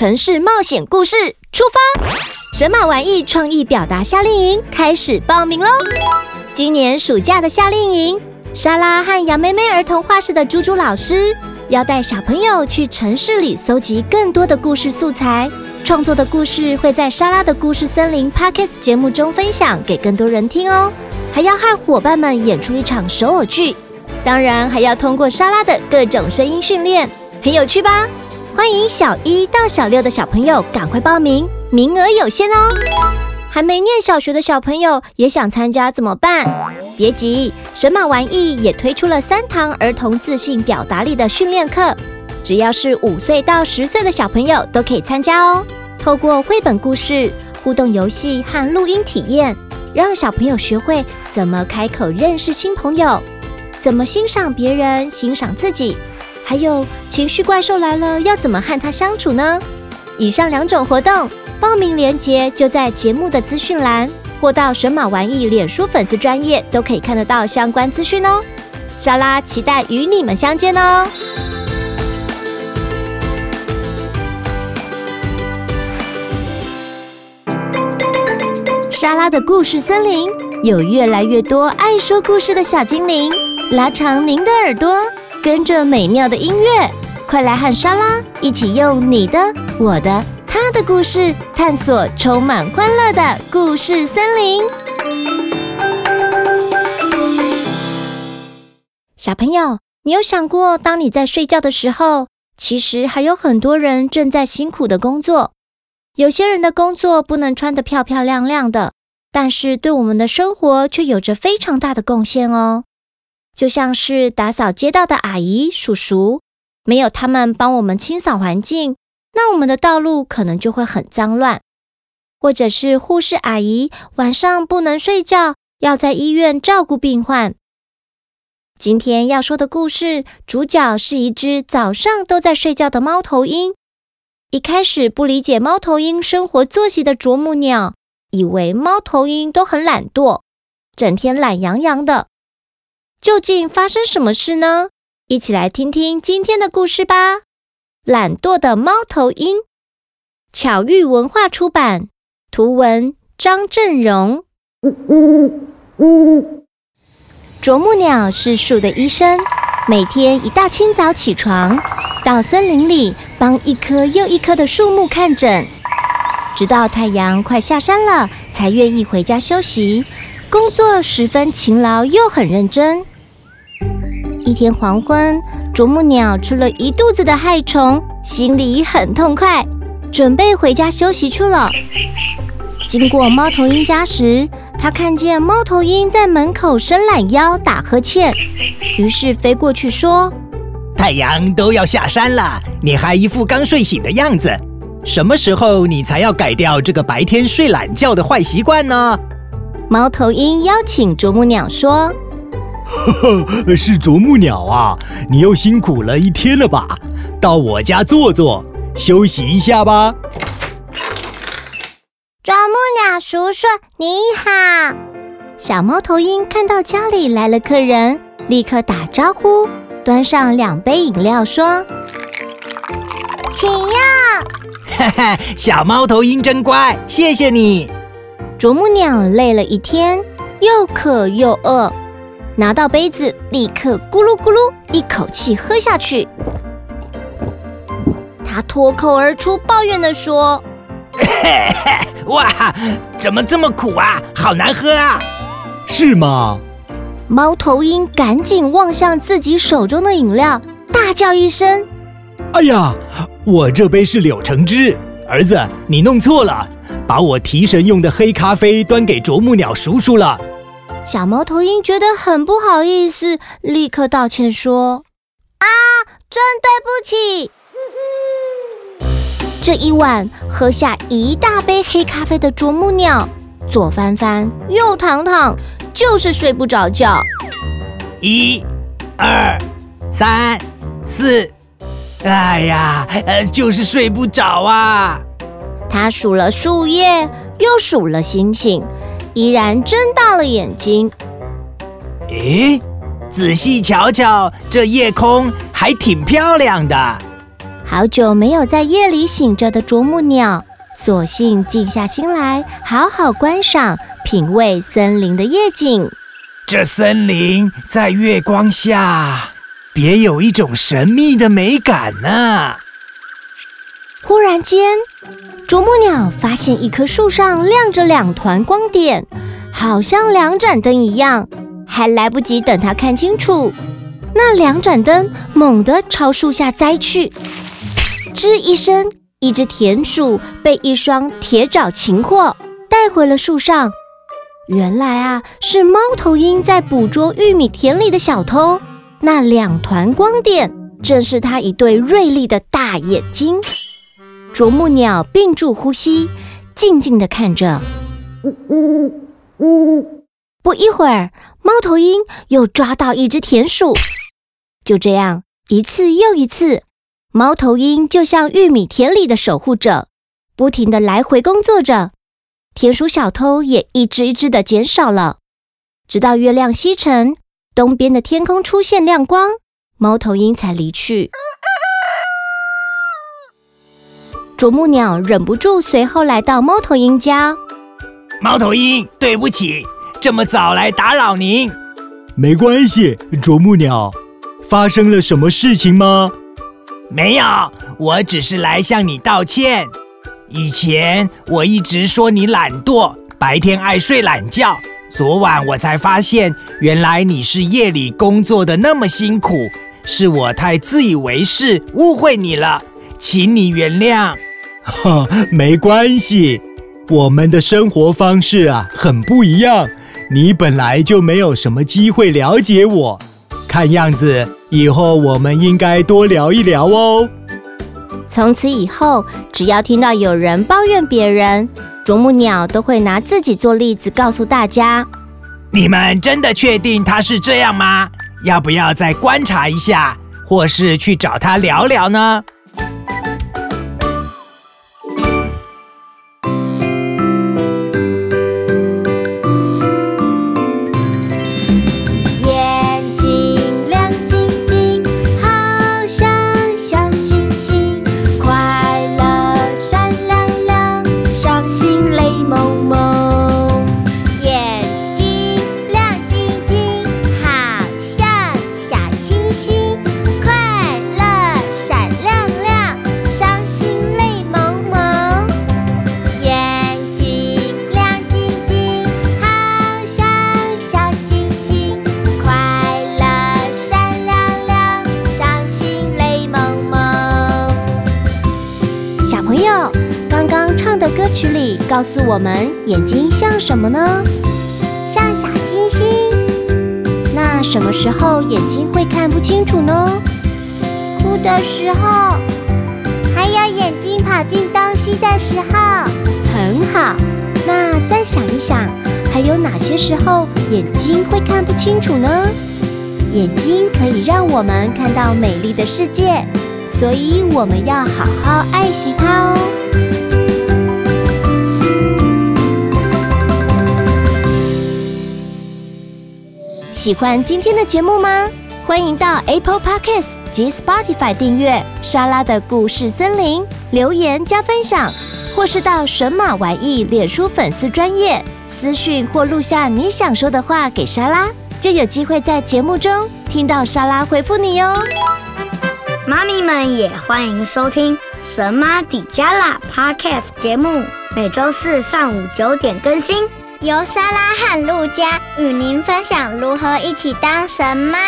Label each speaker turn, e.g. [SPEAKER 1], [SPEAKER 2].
[SPEAKER 1] 城市冒险故事出发！神马玩意创意表达夏令营开始报名喽！今年暑假的夏令营，莎拉和杨妹妹儿童画室的猪猪老师要带小朋友去城市里搜集更多的故事素材，创作的故事会在莎拉的故事森林 Podcast 节目中分享给更多人听哦。还要和伙伴们演出一场手偶剧，当然还要通过莎拉的各种声音训练，很有趣吧？欢迎小一到小六的小朋友赶快报名，名额有限哦。还没念小学的小朋友也想参加怎么办？别急，神马玩意也推出了三堂儿童自信表达力的训练课，只要是五岁到十岁的小朋友都可以参加哦。透过绘本故事、互动游戏和录音体验，让小朋友学会怎么开口认识新朋友，怎么欣赏别人、欣赏自己。还有情绪怪兽来了，要怎么和它相处呢？以上两种活动报名链接就在节目的资讯栏，或到神马玩意脸书粉丝专页都可以看得到相关资讯哦。莎拉期待与你们相见哦！莎拉的故事森林有越来越多爱说故事的小精灵，拉长您的耳朵。跟着美妙的音乐，快来和莎拉一起用你的、我的、他的故事，探索充满欢乐的故事森林。小朋友，你有想过，当你在睡觉的时候，其实还有很多人正在辛苦的工作。有些人的工作不能穿得漂漂亮亮的，但是对我们的生活却有着非常大的贡献哦。就像是打扫街道的阿姨、叔叔，没有他们帮我们清扫环境，那我们的道路可能就会很脏乱。或者是护士阿姨晚上不能睡觉，要在医院照顾病患。今天要说的故事，主角是一只早上都在睡觉的猫头鹰。一开始不理解猫头鹰生活作息的啄木鸟，以为猫头鹰都很懒惰，整天懒洋洋的。究竟发生什么事呢？一起来听听今天的故事吧。懒惰的猫头鹰，巧遇文化出版，图文张正荣。呜呜呜呜啄木鸟是树的医生，每天一大清早起床，到森林里帮一棵又一棵的树木看诊，直到太阳快下山了，才愿意回家休息。工作十分勤劳又很认真。一天黄昏，啄木鸟吃了一肚子的害虫，心里很痛快，准备回家休息去了。经过猫头鹰家时，他看见猫头鹰在门口伸懒腰打呵欠，于是飞过去说：“
[SPEAKER 2] 太阳都要下山了，你还一副刚睡醒的样子，什么时候你才要改掉这个白天睡懒觉的坏习惯呢？”
[SPEAKER 1] 猫头鹰邀请啄木鸟说。
[SPEAKER 3] 呵呵，是啄木鸟啊！你又辛苦了一天了吧？到我家坐坐，休息一下吧。
[SPEAKER 4] 啄木鸟叔叔，你好。
[SPEAKER 1] 小猫头鹰看到家里来了客人，立刻打招呼，端上两杯饮料，说：“
[SPEAKER 4] 请用。”
[SPEAKER 2] 哈哈，小猫头鹰真乖，谢谢你。
[SPEAKER 1] 啄木鸟累了一天，又渴又饿。拿到杯子，立刻咕噜咕噜一口气喝下去。他脱口而出抱怨地说：“
[SPEAKER 2] 哇，怎么这么苦啊？好难喝啊！”
[SPEAKER 3] 是吗？
[SPEAKER 1] 猫头鹰赶紧望向自己手中的饮料，大叫一声：“
[SPEAKER 3] 哎呀，我这杯是柳橙汁，儿子，你弄错了，把我提神用的黑咖啡端给啄木鸟叔叔了。”
[SPEAKER 1] 小猫头鹰觉得很不好意思，立刻道歉说：“
[SPEAKER 4] 啊，真对不起。”
[SPEAKER 1] 这一晚喝下一大杯黑咖啡的啄木鸟，左翻翻，右躺躺，就是睡不着觉。
[SPEAKER 2] 一、二、三、四，哎呀，呃，就是睡不着啊。
[SPEAKER 1] 他数了树叶，又数了星星。依然睁大了眼睛。
[SPEAKER 2] 诶，仔细瞧瞧，这夜空还挺漂亮的。
[SPEAKER 1] 好久没有在夜里醒着的啄木鸟，索性静下心来，好好观赏、品味森林的夜景。
[SPEAKER 2] 这森林在月光下，别有一种神秘的美感呢。
[SPEAKER 1] 忽然间，啄木鸟发现一棵树上亮着两团光点，好像两盏灯一样。还来不及等它看清楚，那两盏灯猛地朝树下栽去，吱一声，一只田鼠被一双铁爪擒获，带回了树上。原来啊，是猫头鹰在捕捉玉米田里的小偷。那两团光点，正是它一对锐利的大眼睛。啄木鸟屏住呼吸，静静地看着。呜呜呜！不一会儿，猫头鹰又抓到一只田鼠。就这样，一次又一次，猫头鹰就像玉米田里的守护者，不停地来回工作着。田鼠小偷也一只一只的减少了，直到月亮西沉，东边的天空出现亮光，猫头鹰才离去。啄木鸟忍不住随后来到猫头鹰家。
[SPEAKER 2] 猫头鹰，对不起，这么早来打扰您。
[SPEAKER 3] 没关系，啄木鸟，发生了什么事情吗？
[SPEAKER 2] 没有，我只是来向你道歉。以前我一直说你懒惰，白天爱睡懒觉。昨晚我才发现，原来你是夜里工作的那么辛苦，是我太自以为是，误会你了，请你原谅。
[SPEAKER 3] 哈，没关系，我们的生活方式啊很不一样，你本来就没有什么机会了解我。看样子以后我们应该多聊一聊哦。
[SPEAKER 1] 从此以后，只要听到有人抱怨别人，啄木鸟都会拿自己做例子，告诉大家：
[SPEAKER 2] 你们真的确定他是这样吗？要不要再观察一下，或是去找他聊聊呢？
[SPEAKER 1] 告诉我们，眼睛像什么呢？
[SPEAKER 4] 像小星星。
[SPEAKER 1] 那什么时候眼睛会看不清楚呢？
[SPEAKER 4] 哭的时候，还有眼睛跑进东西的时候。
[SPEAKER 1] 很好，那再想一想，还有哪些时候眼睛会看不清楚呢？眼睛可以让我们看到美丽的世界，所以我们要好好爱惜它哦。喜欢今天的节目吗？欢迎到 Apple Podcasts 及 Spotify 订阅莎拉的故事森林，留言加分享，或是到神马玩意脸书粉丝专页私讯或录下你想说的话给莎拉，就有机会在节目中听到莎拉回复你哟。
[SPEAKER 5] 妈咪们也欢迎收听神妈底加拉 Podcast 节目，每周四上午九点更新。
[SPEAKER 4] 由莎拉和路加与您分享如何一起当神妈。